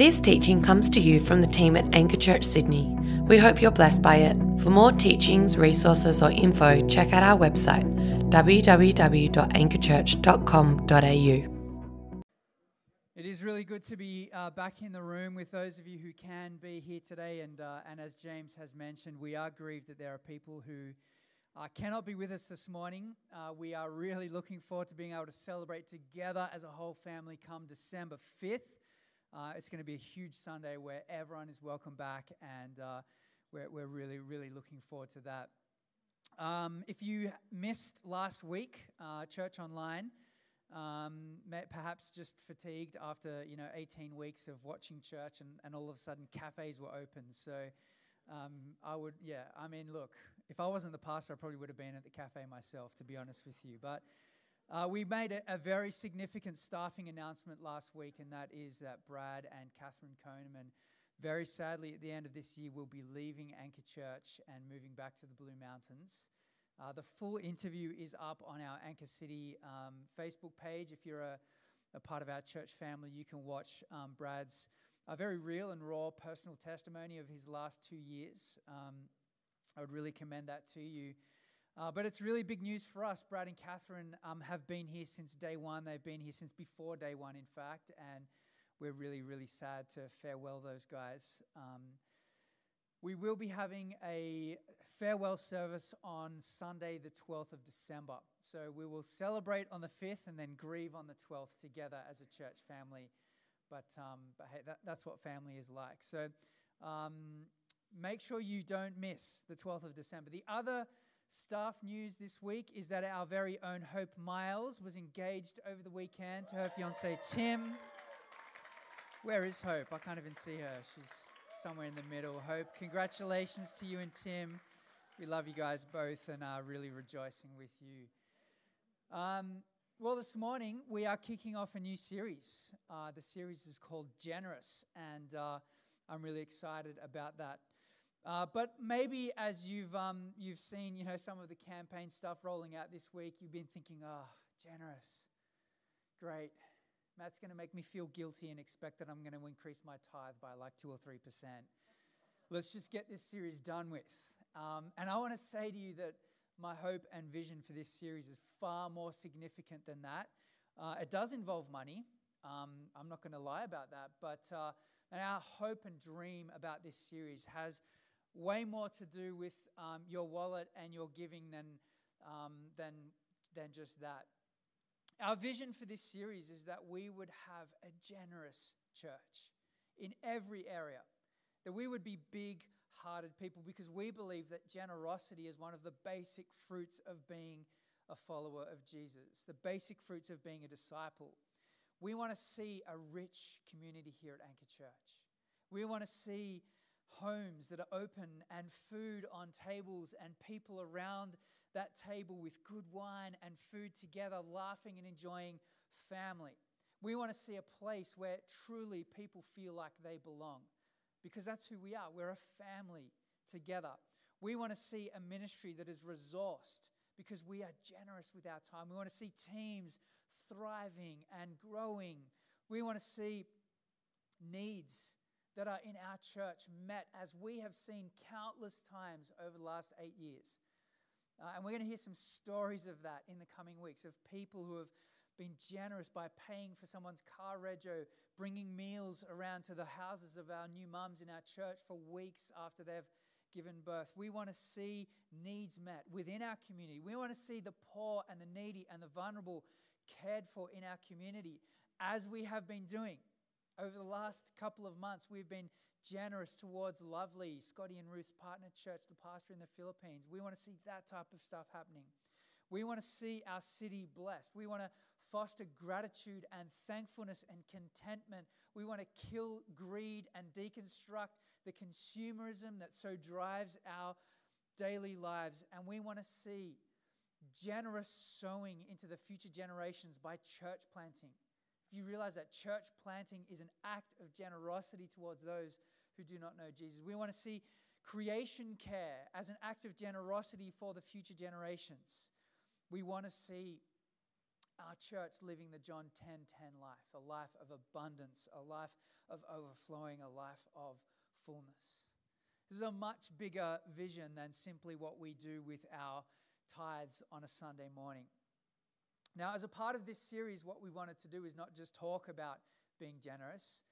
This teaching comes to you from the team at Anchor Church Sydney. We hope you're blessed by it. For more teachings, resources, or info, check out our website www.anchorchurch.com.au. It is really good to be uh, back in the room with those of you who can be here today. And, uh, and as James has mentioned, we are grieved that there are people who uh, cannot be with us this morning. Uh, we are really looking forward to being able to celebrate together as a whole family come December 5th. Uh, it's going to be a huge Sunday where everyone is welcome back, and uh, we're, we're really, really looking forward to that. Um, if you missed last week, uh, Church Online, um, perhaps just fatigued after you know 18 weeks of watching church, and, and all of a sudden cafes were open. So um, I would, yeah, I mean, look, if I wasn't the pastor, I probably would have been at the cafe myself, to be honest with you. But uh, we made a, a, very significant staffing announcement last week, and that is that Brad and Catherine Koneman, very sadly, at the end of this year, will be leaving Anchor Church and moving back to the Blue Mountains. Uh, the full interview is up on our Anchor City um, Facebook page. If you're a, a, part of our church family, you can watch um, Brad's a very real and raw personal testimony of his last two years. Um, I would really commend that to you. Uh, but it's really big news for us. Brad and Catherine um, have been here since day one. They've been here since before day one, in fact. And we're really, really sad to farewell those guys. Um, we will be having a farewell service on Sunday, the 12th of December. So we will celebrate on the 5th and then grieve on the 12th together as a church family. But, um, but hey, that, that's what family is like. So um, make sure you don't miss the 12th of December. The other Staff news this week is that our very own Hope Miles was engaged over the weekend to her fiance Tim. Where is Hope? I can't even see her. She's somewhere in the middle. Hope, congratulations to you and Tim. We love you guys both and are really rejoicing with you. Um, well, this morning we are kicking off a new series. Uh, the series is called Generous, and uh, I'm really excited about that. Uh, but maybe as you've, um, you've seen you know, some of the campaign stuff rolling out this week, you've been thinking, oh, generous. Great. Matt's going to make me feel guilty and expect that I'm going to increase my tithe by like 2 or 3%. Let's just get this series done with. Um, and I want to say to you that my hope and vision for this series is far more significant than that. Uh, it does involve money. Um, I'm not going to lie about that. But uh, our hope and dream about this series has way more to do with um, your wallet and your giving than, um, than, than just that. Our vision for this series is that we would have a generous church in every area, that we would be big hearted people because we believe that generosity is one of the basic fruits of being a follower of Jesus, the basic fruits of being a disciple. We want to see a rich community here at Anchor Church. We want to see homes that are open and food on tables and people around that table with good wine and food together, laughing and enjoying family. We want to see a place where truly people feel like they belong because that's who we are. We're a family together. We want to see a ministry that is resourced because we are generous with our time. We want to see teams thriving and growing. We want to see needs that are in our church met as we have seen countless times over the last eight years. Uh, and we're going to hear some stories of that in the coming weeks of people who have been generous by paying for someone's car rego, bringing meals around to the houses of our new mums in our church for weeks after they've given birth. We want to see needs met within our community. We want to see the poor and the needy and the vulnerable cared for in our community as we have been doing. Over the last couple of months, we've been generous towards Lovely, Scotty and Ruth's partner church, the pastor in the Philippines. We want to see that type of stuff happening. We want to see our city blessed. We want to foster gratitude and thankfulness and contentment. We want to kill greed and deconstruct the consumerism that so drives our daily lives. And we want to see generous sowing into the future generations by church planting. If you realize that church planting is an act of generosity towards those who do not know Jesus, we want to see creation care as an act of generosity for the future generations. We want to see our church living the John 10 10 life, a life of abundance, a life of overflowing, a life of fullness. This is a much bigger vision than simply what we do with our tithes on a Sunday morning. Now, as a part of this series, what we wanted to do is not just talk about being generous,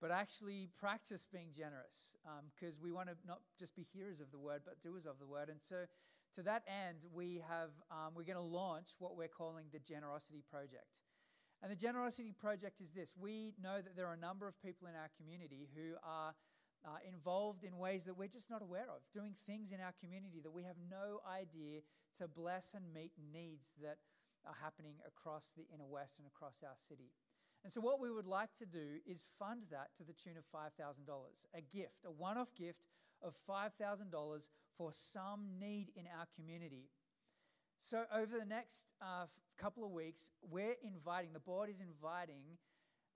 but actually practice being generous because um, we want to not just be hearers of the word, but doers of the word. And so, to that end, we have um, we're going to launch what we're calling the Generosity Project. And the Generosity Project is this: we know that there are a number of people in our community who are uh, involved in ways that we're just not aware of, doing things in our community that we have no idea to bless and meet needs that are happening across the inner west and across our city. And so, what we would like to do is fund that to the tune of $5,000, a gift, a one off gift of $5,000 for some need in our community. So, over the next uh, couple of weeks, we're inviting, the board is inviting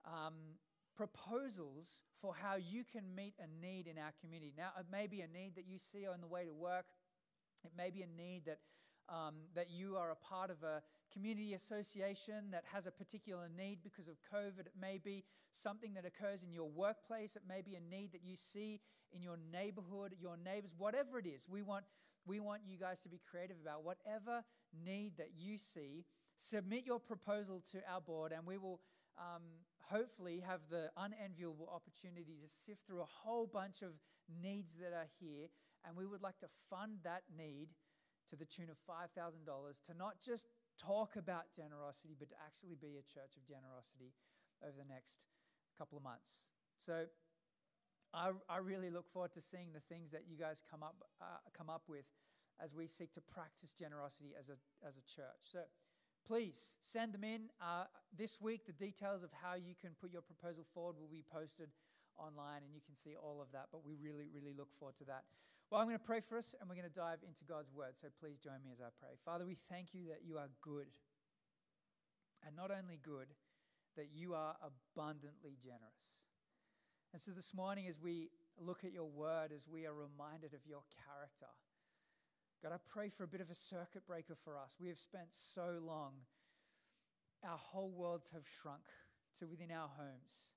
um, proposals for how you can meet a need in our community. Now, it may be a need that you see on the way to work, it may be a need that um, that you are a part of a community association that has a particular need because of COVID. It may be something that occurs in your workplace. It may be a need that you see in your neighborhood, your neighbors, whatever it is. We want, we want you guys to be creative about whatever need that you see. Submit your proposal to our board, and we will um, hopefully have the unenviable opportunity to sift through a whole bunch of needs that are here. And we would like to fund that need to the tune of $5,000 to not just talk about generosity, but to actually be a church of generosity over the next couple of months. So I, I really look forward to seeing the things that you guys come up, uh, come up with as we seek to practice generosity as a, as a church. So please send them in. Uh, this week, the details of how you can put your proposal forward will be posted online and you can see all of that. But we really, really look forward to that. Well, I'm going to pray for us and we're going to dive into God's word. So please join me as I pray. Father, we thank you that you are good. And not only good, that you are abundantly generous. And so this morning, as we look at your word, as we are reminded of your character, God, I pray for a bit of a circuit breaker for us. We have spent so long, our whole worlds have shrunk to within our homes.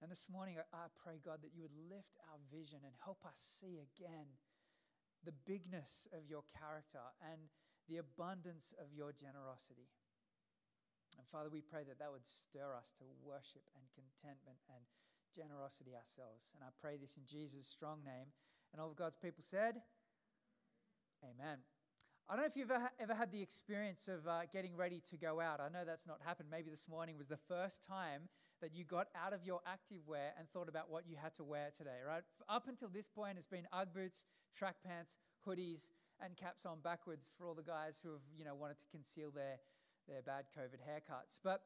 And this morning, I pray, God, that you would lift our vision and help us see again the bigness of your character and the abundance of your generosity. And Father, we pray that that would stir us to worship and contentment and generosity ourselves. And I pray this in Jesus' strong name. And all of God's people said, Amen. I don't know if you've ever had the experience of uh, getting ready to go out. I know that's not happened. Maybe this morning was the first time that you got out of your active wear and thought about what you had to wear today, right? Up until this point, it's been Ugg boots, track pants, hoodies, and caps on backwards for all the guys who have, you know, wanted to conceal their, their bad COVID haircuts. But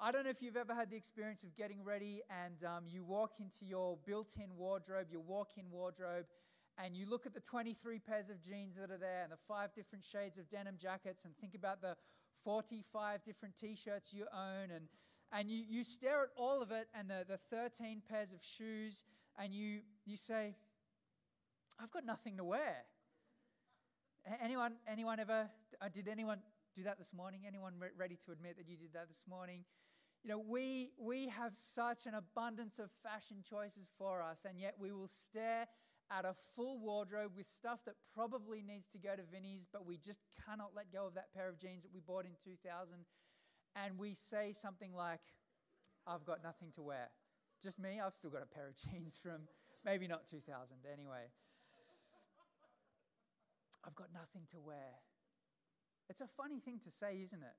I don't know if you've ever had the experience of getting ready and um, you walk into your built in wardrobe, your walk in wardrobe, and you look at the 23 pairs of jeans that are there and the five different shades of denim jackets and think about the 45 different t shirts you own and and you, you stare at all of it and the, the 13 pairs of shoes, and you, you say, I've got nothing to wear. Anyone, anyone ever, uh, did anyone do that this morning? Anyone re- ready to admit that you did that this morning? You know, we, we have such an abundance of fashion choices for us, and yet we will stare at a full wardrobe with stuff that probably needs to go to Vinnie's, but we just cannot let go of that pair of jeans that we bought in 2000 and we say something like, I've got nothing to wear. Just me, I've still got a pair of jeans from maybe not 2000 anyway. I've got nothing to wear. It's a funny thing to say, isn't it?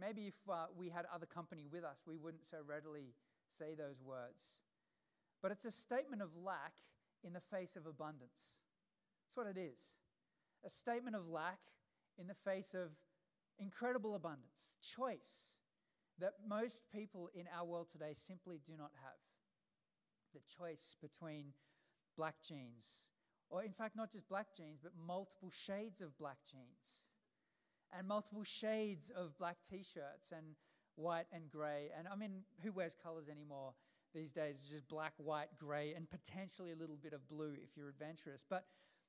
Maybe if uh, we had other company with us, we wouldn't so readily say those words. But it's a statement of lack in the face of abundance. That's what it is. A statement of lack in the face of incredible abundance, choice that most people in our world today simply do not have. The choice between black jeans, or in fact, not just black jeans, but multiple shades of black jeans, and multiple shades of black t shirts, and white and gray. And I mean, who wears colors anymore these days? It's just black, white, gray, and potentially a little bit of blue if you're adventurous. But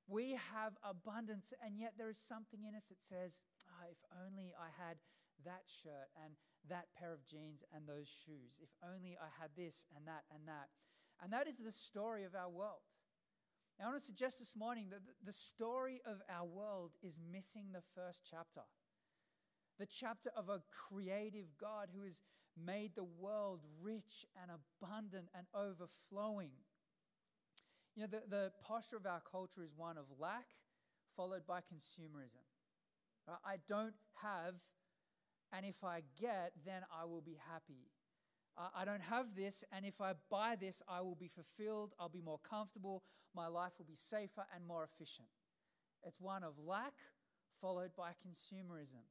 we have abundance, and yet there is something in us that says, if only I had that shirt and that pair of jeans and those shoes. If only I had this and that and that. And that is the story of our world. Now, I want to suggest this morning that the story of our world is missing the first chapter. The chapter of a creative God who has made the world rich and abundant and overflowing. You know, the, the posture of our culture is one of lack followed by consumerism. Uh, I don't have, and if I get, then I will be happy. Uh, I don't have this, and if I buy this, I will be fulfilled, I'll be more comfortable, my life will be safer and more efficient. It's one of lack followed by consumerism.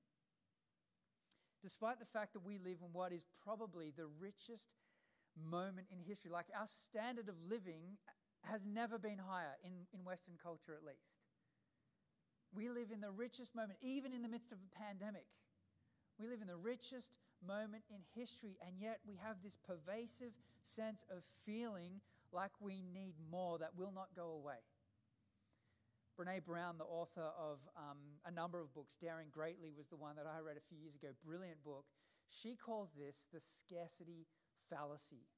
Despite the fact that we live in what is probably the richest moment in history, like our standard of living has never been higher in, in Western culture, at least. We live in the richest moment, even in the midst of a pandemic. We live in the richest moment in history, and yet we have this pervasive sense of feeling like we need more that will not go away. Brene Brown, the author of um, a number of books, Daring Greatly was the one that I read a few years ago, brilliant book. She calls this the scarcity fallacy.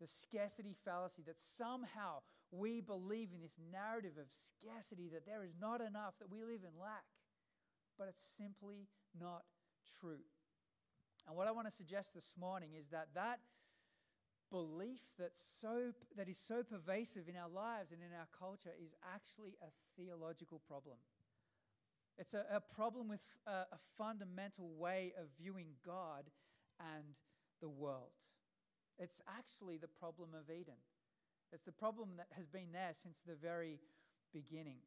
The scarcity fallacy that somehow we believe in this narrative of scarcity, that there is not enough, that we live in lack. But it's simply not true. And what I want to suggest this morning is that that belief that, so, that is so pervasive in our lives and in our culture is actually a theological problem. It's a, a problem with a, a fundamental way of viewing God and the world. It's actually the problem of Eden. It's the problem that has been there since the very beginning.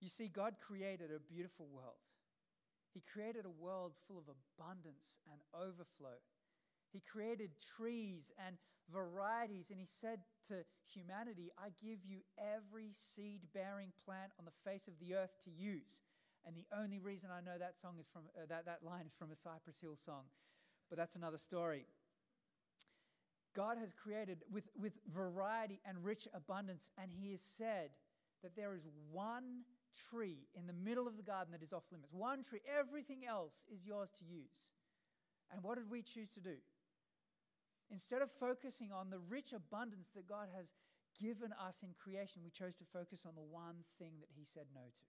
You see, God created a beautiful world. He created a world full of abundance and overflow. He created trees and varieties, and he said to humanity, I give you every seed bearing plant on the face of the earth to use. And the only reason I know that song is from uh, that, that line is from a Cypress Hill song, but that's another story. God has created with, with variety and rich abundance, and He has said that there is one tree in the middle of the garden that is off limits. One tree, everything else is yours to use. And what did we choose to do? Instead of focusing on the rich abundance that God has given us in creation, we chose to focus on the one thing that He said no to.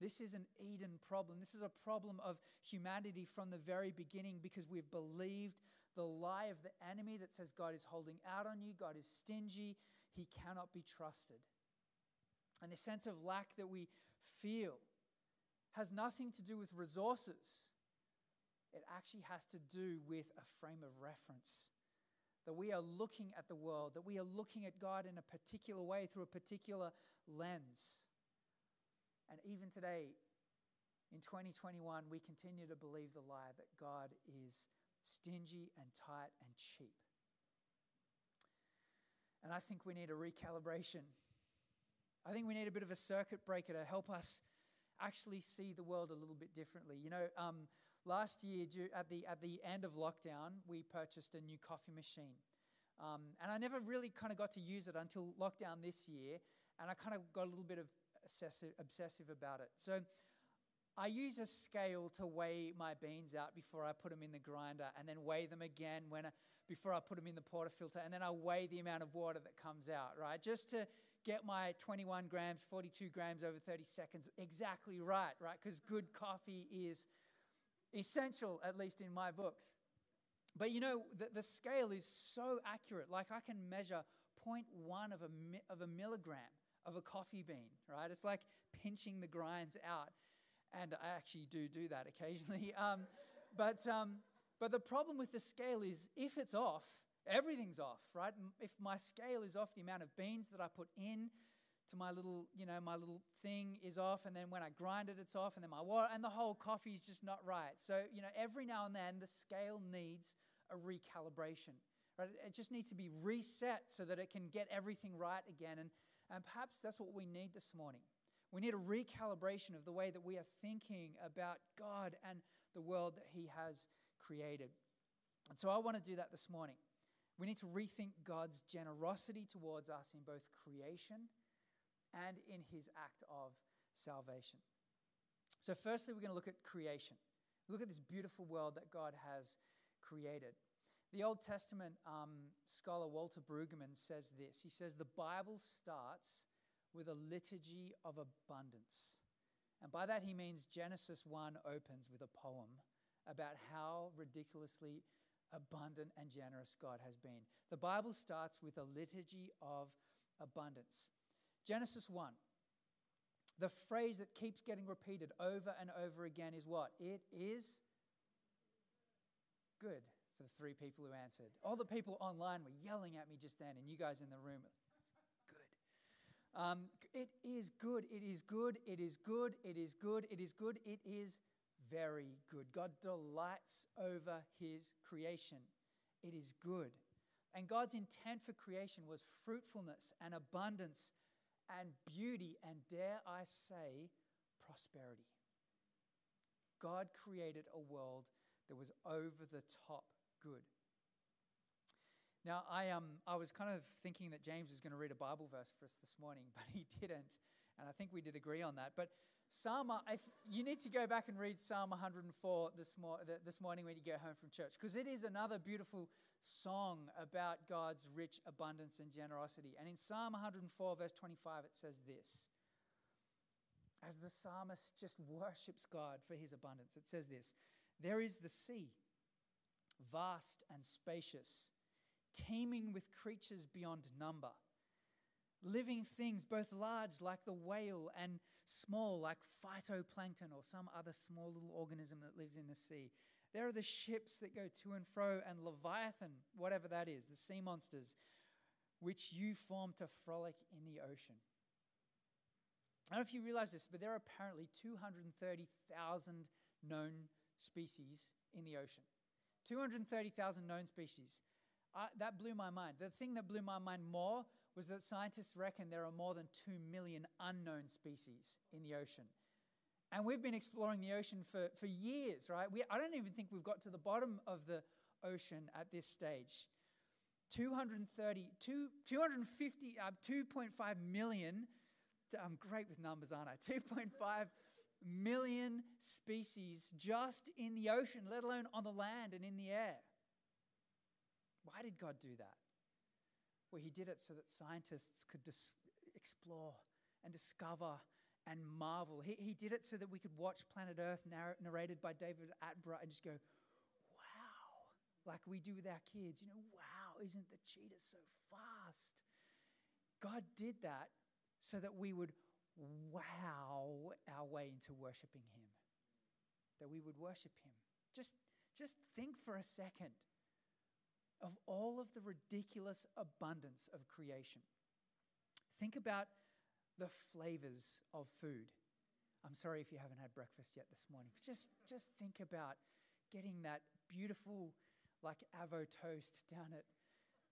This is an Eden problem. This is a problem of humanity from the very beginning because we've believed the lie of the enemy that says God is holding out on you, God is stingy, He cannot be trusted. And the sense of lack that we feel has nothing to do with resources it actually has to do with a frame of reference. That we are looking at the world, that we are looking at God in a particular way through a particular lens. And even today, in 2021, we continue to believe the lie that God is stingy and tight and cheap. And I think we need a recalibration. I think we need a bit of a circuit breaker to help us actually see the world a little bit differently. You know, um, Last year, at the, at the end of lockdown, we purchased a new coffee machine. Um, and I never really kind of got to use it until lockdown this year, and I kind of got a little bit of obsessive, obsessive about it. So I use a scale to weigh my beans out before I put them in the grinder, and then weigh them again when I, before I put them in the portafilter, and then I weigh the amount of water that comes out, right? Just to get my 21 grams, 42 grams over 30 seconds exactly right, right? Because good coffee is essential, at least in my books. But you know, the, the scale is so accurate. Like I can measure 0.1 of a, of a milligram of a coffee bean, right? It's like pinching the grinds out. And I actually do do that occasionally. Um, but, um, but the problem with the scale is if it's off, everything's off, right? If my scale is off, the amount of beans that I put in, to my little, you know, my little thing is off, and then when I grind it, it's off, and then my water, and the whole coffee is just not right. So, you know, every now and then the scale needs a recalibration. Right? It just needs to be reset so that it can get everything right again. And, and perhaps that's what we need this morning. We need a recalibration of the way that we are thinking about God and the world that He has created. And so I want to do that this morning. We need to rethink God's generosity towards us in both creation and in his act of salvation. So, firstly, we're going to look at creation. Look at this beautiful world that God has created. The Old Testament um, scholar Walter Brueggemann says this. He says, The Bible starts with a liturgy of abundance. And by that he means Genesis 1 opens with a poem about how ridiculously abundant and generous God has been. The Bible starts with a liturgy of abundance. Genesis 1. The phrase that keeps getting repeated over and over again is what? It is good for the three people who answered. All the people online were yelling at me just then, and you guys in the room. Um, it is good. It is good. It is good. It is good. It is good. It is very good. God delights over his creation. It is good. And God's intent for creation was fruitfulness and abundance and beauty and, dare I say, prosperity. God created a world that was over the top good. Now, I, um, I was kind of thinking that James was going to read a Bible verse for us this morning, but he didn't. And I think we did agree on that. But Psalm, if you need to go back and read Psalm 104 this, mor- this morning when you get home from church, because it is another beautiful song about God's rich abundance and generosity. And in Psalm 104, verse 25, it says this As the psalmist just worships God for his abundance, it says this There is the sea, vast and spacious, teeming with creatures beyond number living things, both large like the whale and small like phytoplankton or some other small little organism that lives in the sea. There are the ships that go to and fro, and Leviathan, whatever that is, the sea monsters, which you form to frolic in the ocean. I don't know if you realize this, but there are apparently 230,000 known species in the ocean. 230,000 known species. Uh, that blew my mind. The thing that blew my mind more was that scientists reckon there are more than 2 million unknown species in the ocean. And we've been exploring the ocean for, for years, right? We, I don't even think we've got to the bottom of the ocean at this stage. 230, 2, 250, uh, 2.5 million, I'm great with numbers, aren't I? 2.5 million species just in the ocean, let alone on the land and in the air. Why did God do that? Well, he did it so that scientists could dis- explore and discover and marvel. He, he did it so that we could watch Planet Earth narr- narrated by David Attenborough and just go, wow, like we do with our kids. You know, wow, isn't the cheetah so fast? God did that so that we would wow our way into worshiping Him, that we would worship Him. Just, just think for a second of all of the ridiculous abundance of creation. Think about the flavors of food. I'm sorry if you haven't had breakfast yet this morning, but just, just think about getting that beautiful, like avo toast down at,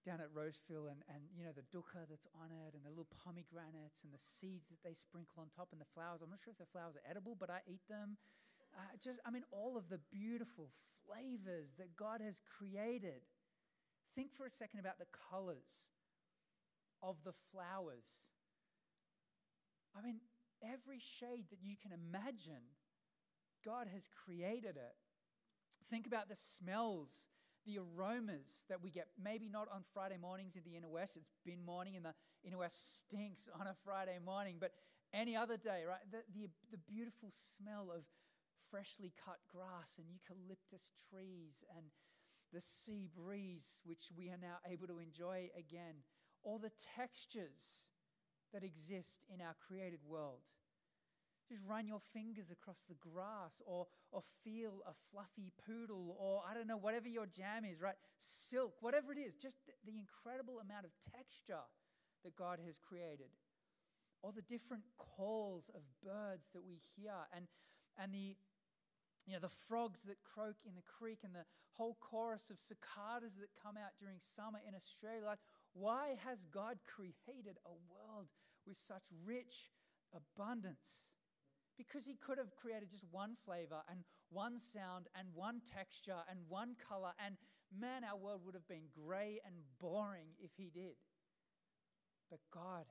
down at Roseville and, and, you know, the dukkha that's on it and the little pomegranates and the seeds that they sprinkle on top and the flowers. I'm not sure if the flowers are edible, but I eat them. Uh, just, I mean, all of the beautiful flavors that God has created. Think for a second about the colors of the flowers. I mean, every shade that you can imagine, God has created it. Think about the smells, the aromas that we get. Maybe not on Friday mornings in the inner west. It's bin morning and the inner west stinks on a Friday morning, but any other day, right? The, the, the beautiful smell of freshly cut grass and eucalyptus trees and the sea breeze, which we are now able to enjoy again, all the textures that exist in our created world. Just run your fingers across the grass or, or feel a fluffy poodle or I don't know, whatever your jam is, right? Silk, whatever it is, just the, the incredible amount of texture that God has created. Or the different calls of birds that we hear and, and the you know, the frogs that croak in the creek and the whole chorus of cicadas that come out during summer in Australia. Like, why has God created a world with such rich abundance? Because He could have created just one flavor and one sound and one texture and one color, and man, our world would have been gray and boring if He did. But God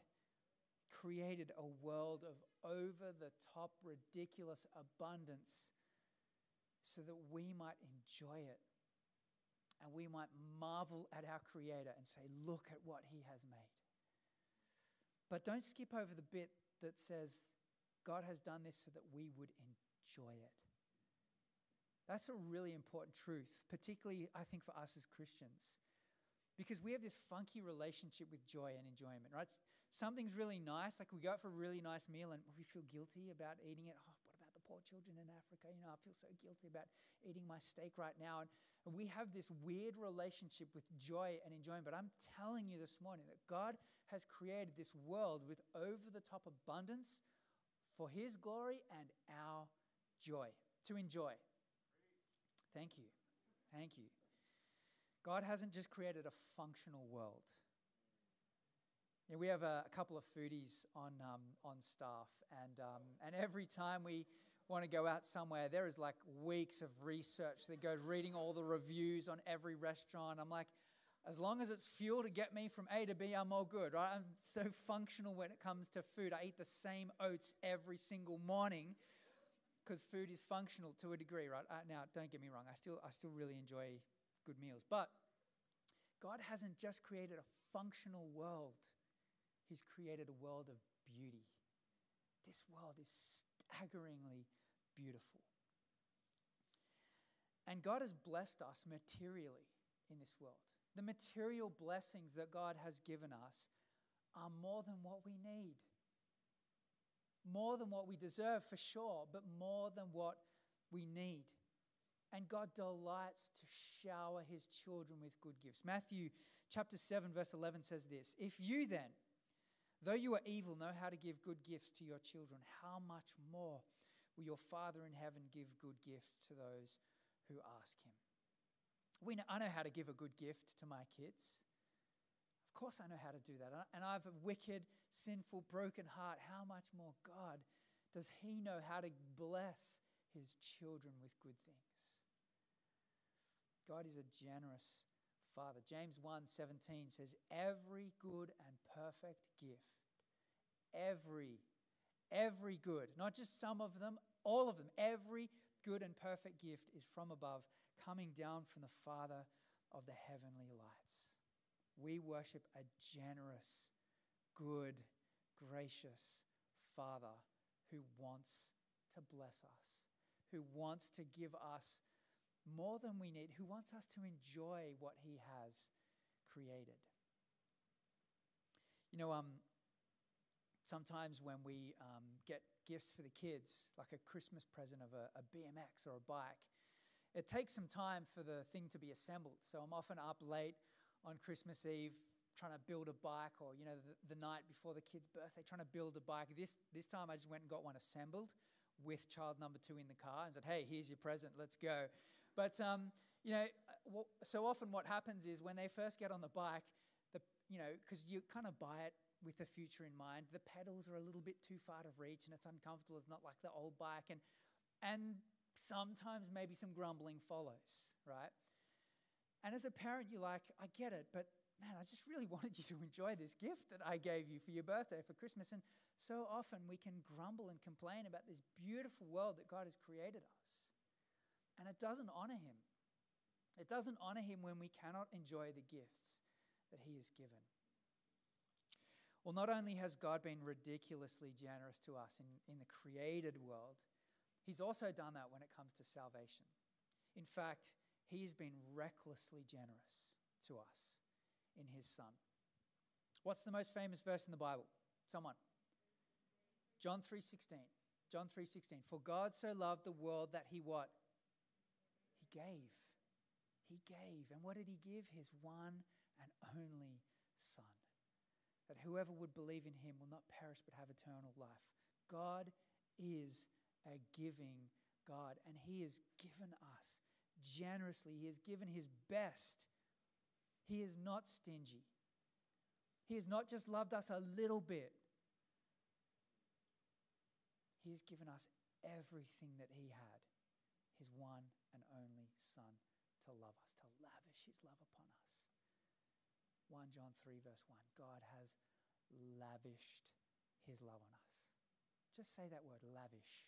created a world of over the top, ridiculous abundance so that we might enjoy it and we might marvel at our Creator and say, Look at what He has made. But don't skip over the bit that says, God has done this so that we would enjoy it. That's a really important truth, particularly, I think, for us as Christians. Because we have this funky relationship with joy and enjoyment, right? Something's really nice, like we go out for a really nice meal and we feel guilty about eating it. Oh, poor children in Africa? You know, I feel so guilty about eating my steak right now. And, and we have this weird relationship with joy and enjoyment. But I'm telling you this morning that God has created this world with over the top abundance for His glory and our joy to enjoy. Thank you. Thank you. God hasn't just created a functional world. Yeah, we have a, a couple of foodies on, um, on staff, and, um, and every time we want to go out somewhere, there is like weeks of research that goes reading all the reviews on every restaurant. I'm like, as long as it's fuel to get me from A to B, I'm all good, right? I'm so functional when it comes to food. I eat the same oats every single morning because food is functional to a degree, right? Uh, now, don't get me wrong, I still, I still really enjoy good meals. But God hasn't just created a functional world, He's created a world of beauty. This world is staggeringly beautiful. And God has blessed us materially in this world. The material blessings that God has given us are more than what we need. More than what we deserve, for sure, but more than what we need. And God delights to shower his children with good gifts. Matthew chapter 7, verse 11 says this If you then, though you are evil, know how to give good gifts to your children, how much more will your Father in heaven give good gifts to those who ask him? We know, I know how to give a good gift to my kids. Of course, I know how to do that. And I have a wicked, sinful, broken heart. How much more God does He know how to bless His children with good things? God is a generous Father. James 1:17 says every good and perfect gift every every good, not just some of them, all of them, every good and perfect gift is from above, coming down from the Father of the heavenly lights. We worship a generous, good, gracious Father who wants to bless us, who wants to give us more than we need, who wants us to enjoy what He has created. You know, um, sometimes when we um, get gifts for the kids, like a Christmas present of a, a BMX or a bike, it takes some time for the thing to be assembled. So I'm often up late on Christmas Eve trying to build a bike or you know the, the, night before the kid's birthday trying to build a bike. This this time i just went and got one assembled with child number two in the car and said hey here's your present. Let's go. But, um, you know, so often what happens is when they first get on the bike, you know, because you kind of buy it with the future in mind, the pedals are a little bit too far to reach and it's uncomfortable. It's not like the old bike. And, and sometimes maybe some grumbling follows, right? And as a parent, you're like, I get it, but man, I just really wanted you to enjoy this gift that I gave you for your birthday, for Christmas. And so often we can grumble and complain about this beautiful world that God has created us. And it doesn't honor him. It doesn't honor him when we cannot enjoy the gifts that he has given. Well, not only has God been ridiculously generous to us in, in the created world, he's also done that when it comes to salvation. In fact, he has been recklessly generous to us in his son. What's the most famous verse in the Bible? Someone. John 3:16. John 3:16. For God so loved the world that he what? He gave. He gave. And what did he give? His one and only Son. That whoever would believe in him will not perish but have eternal life. God is a giving God, and he has given us generously. He has given his best. He is not stingy. He has not just loved us a little bit. He has given us everything that he had his one and only Son to love us, to lavish his love. 1 John 3, verse 1 God has lavished his love on us. Just say that word, lavish.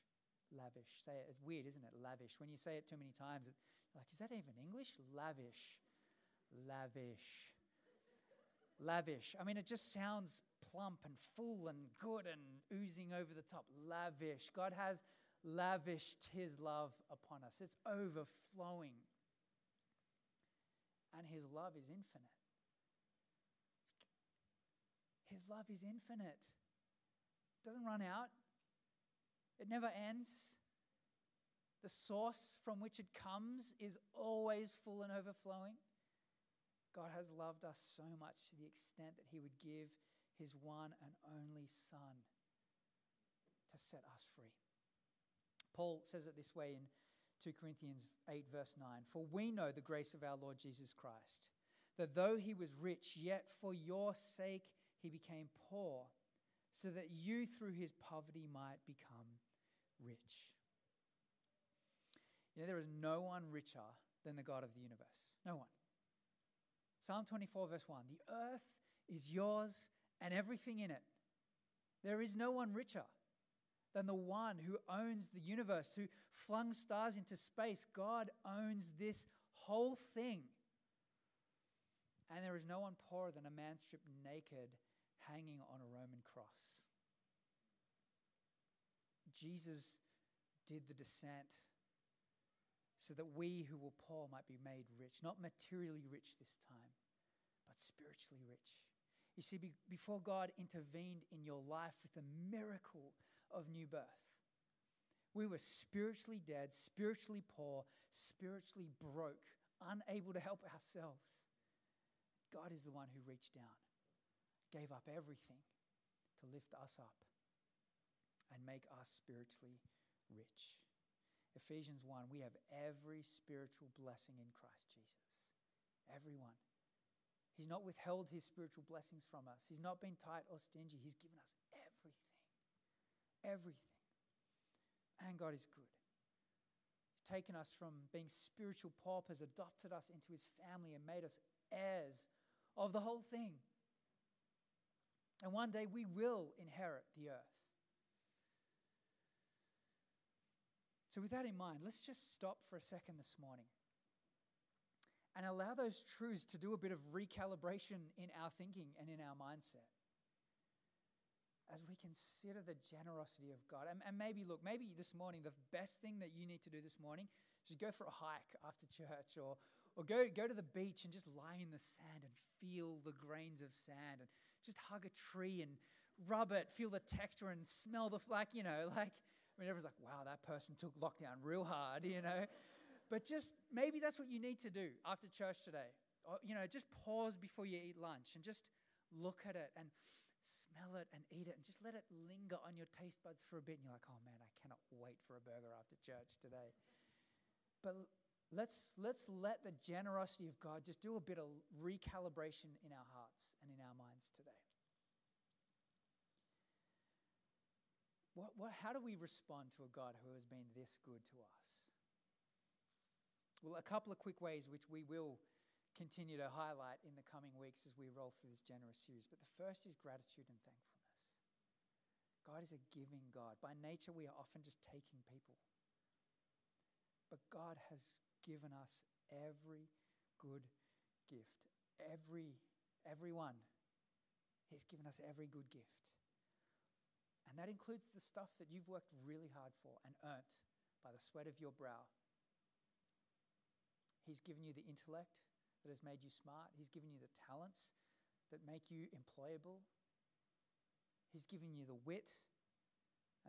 Lavish. Say it. It's weird, isn't it? Lavish. When you say it too many times, it's like, is that even English? Lavish. Lavish. Lavish. I mean, it just sounds plump and full and good and oozing over the top. Lavish. God has lavished his love upon us, it's overflowing. And his love is infinite. His love is infinite. It doesn't run out. It never ends. The source from which it comes is always full and overflowing. God has loved us so much to the extent that he would give his one and only Son to set us free. Paul says it this way in 2 Corinthians 8, verse 9 For we know the grace of our Lord Jesus Christ, that though he was rich, yet for your sake he became poor, so that you through his poverty might become rich. You know, there is no one richer than the God of the universe. No one. Psalm 24, verse 1 The earth is yours and everything in it. There is no one richer than the one who owns the universe, who flung stars into space. God owns this whole thing. And there is no one poorer than a man stripped naked hanging on a Roman cross. Jesus did the descent so that we who were poor might be made rich, not materially rich this time, but spiritually rich. You see, be, before God intervened in your life with the miracle of new birth, we were spiritually dead, spiritually poor, spiritually broke, unable to help ourselves. God is the one who reached down, gave up everything to lift us up and make us spiritually rich. Ephesians 1 we have every spiritual blessing in Christ Jesus. Everyone. He's not withheld his spiritual blessings from us. He's not been tight or stingy. He's given us everything. Everything. And God is good. He's taken us from being spiritual paupers, adopted us into his family, and made us heirs of the whole thing. And one day we will inherit the earth. So, with that in mind, let's just stop for a second this morning and allow those truths to do a bit of recalibration in our thinking and in our mindset as we consider the generosity of God. And, and, maybe, look, maybe this morning, the best thing that you need to do this morning is go for a hike after church or, or go, go to the beach and just lie in the sand and feel the grains of sand and just hug a tree and rub it, feel the texture and smell the, like, you know, like, I mean, everyone's like, wow, that person took lockdown real hard, you know? But just maybe that's what you need to do after church today. Or, you know, just pause before you eat lunch and just look at it and smell it and eat it and just let it linger on your taste buds for a bit. And you're like, oh man, I cannot wait for a burger after church today. But let's, let's let the generosity of God just do a bit of recalibration in our hearts and in our minds today. What, what, how do we respond to a God who has been this good to us? Well, a couple of quick ways which we will continue to highlight in the coming weeks as we roll through this generous series. But the first is gratitude and thankfulness. God is a giving God. By nature, we are often just taking people. But God has given us every good gift. Every, everyone. He's given us every good gift. And that includes the stuff that you've worked really hard for and earned by the sweat of your brow. He's given you the intellect that has made you smart. He's given you the talents that make you employable. He's given you the wit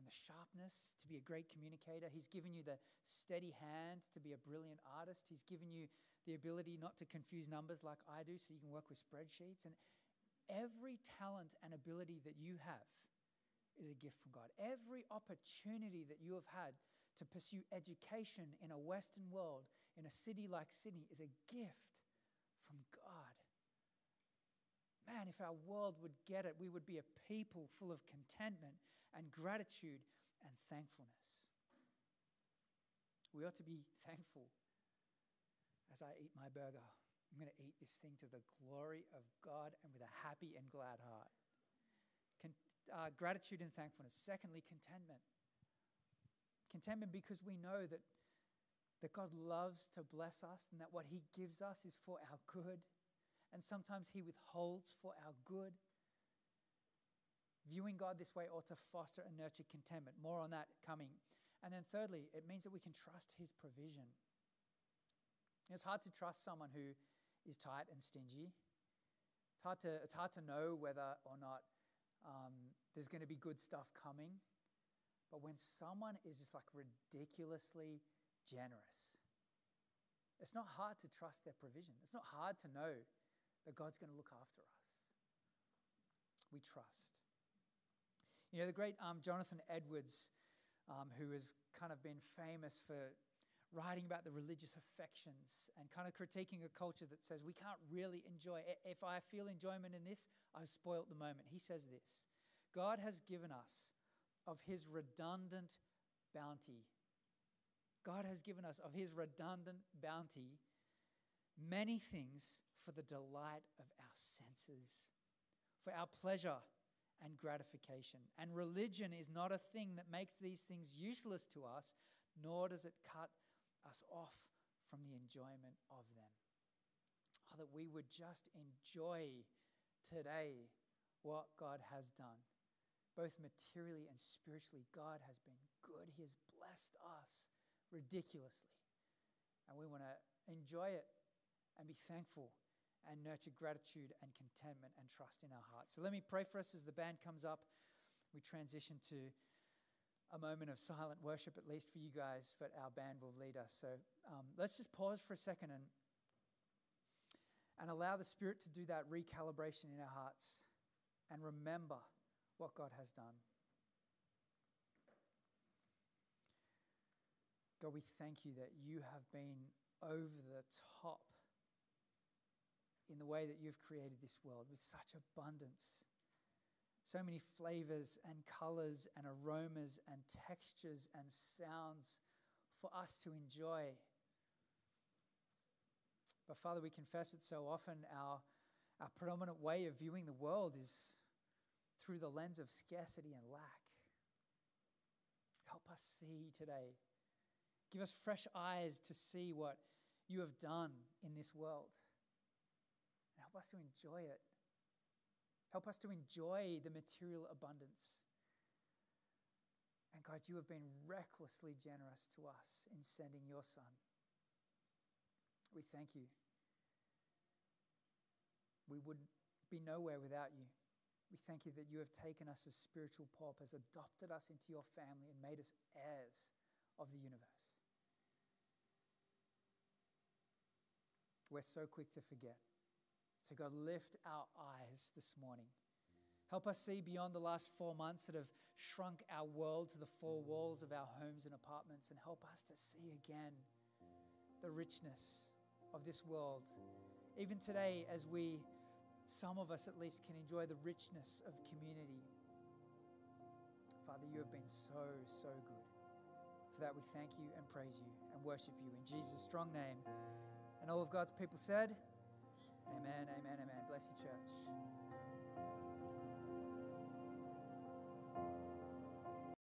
and the sharpness to be a great communicator. He's given you the steady hand to be a brilliant artist. He's given you the ability not to confuse numbers like I do so you can work with spreadsheets. And every talent and ability that you have is a gift from God. Every opportunity that you have had to pursue education in a Western world, in a city like Sydney, is a gift from God. Man, if our world would get it, we would be a people full of contentment and gratitude and thankfulness. We ought to be thankful as I eat my burger. I'm going to eat this thing to the glory of God and with a happy and glad heart uh, gratitude and thankfulness. Secondly, contentment. Contentment because we know that, that God loves to bless us and that what He gives us is for our good. And sometimes He withholds for our good. Viewing God this way ought to foster and nurture contentment. More on that coming. And then, thirdly, it means that we can trust His provision. It's hard to trust someone who is tight and stingy. It's hard to, it's hard to know whether or not um, there's going to be good stuff coming. But when someone is just like ridiculously generous, it's not hard to trust their provision. It's not hard to know that God's going to look after us. We trust. You know, the great um, Jonathan Edwards, um, who has kind of been famous for writing about the religious affections and kind of critiquing a culture that says we can't really enjoy. If I feel enjoyment in this, I've spoilt the moment. He says this God has given us of his redundant bounty. God has given us of his redundant bounty many things for the delight of our senses, for our pleasure and gratification. And religion is not a thing that makes these things useless to us, nor does it cut us off from the enjoyment of them. Oh, that we would just enjoy today what God has done both materially and spiritually, God has been good. He has blessed us ridiculously. And we want to enjoy it and be thankful and nurture gratitude and contentment and trust in our hearts. So let me pray for us as the band comes up. We transition to a moment of silent worship, at least for you guys, but our band will lead us. So um, let's just pause for a second and, and allow the Spirit to do that recalibration in our hearts and remember what God has done. God, we thank you that you have been over the top in the way that you've created this world with such abundance. So many flavors and colors and aromas and textures and sounds for us to enjoy. But Father, we confess it so often, our, our predominant way of viewing the world is through the lens of scarcity and lack. Help us see today. Give us fresh eyes to see what you have done in this world. Help us to enjoy it. Help us to enjoy the material abundance. And God, you have been recklessly generous to us in sending your Son. We thank you. We would be nowhere without you. We thank you that you have taken us as spiritual paupers, adopted us into your family, and made us heirs of the universe. We're so quick to forget. So, God, lift our eyes this morning. Help us see beyond the last four months that have shrunk our world to the four walls of our homes and apartments, and help us to see again the richness of this world. Even today, as we some of us at least can enjoy the richness of community. Father, you have been so, so good. For that, we thank you and praise you and worship you in Jesus' strong name. And all of God's people said, Amen, amen, amen. Bless you, church.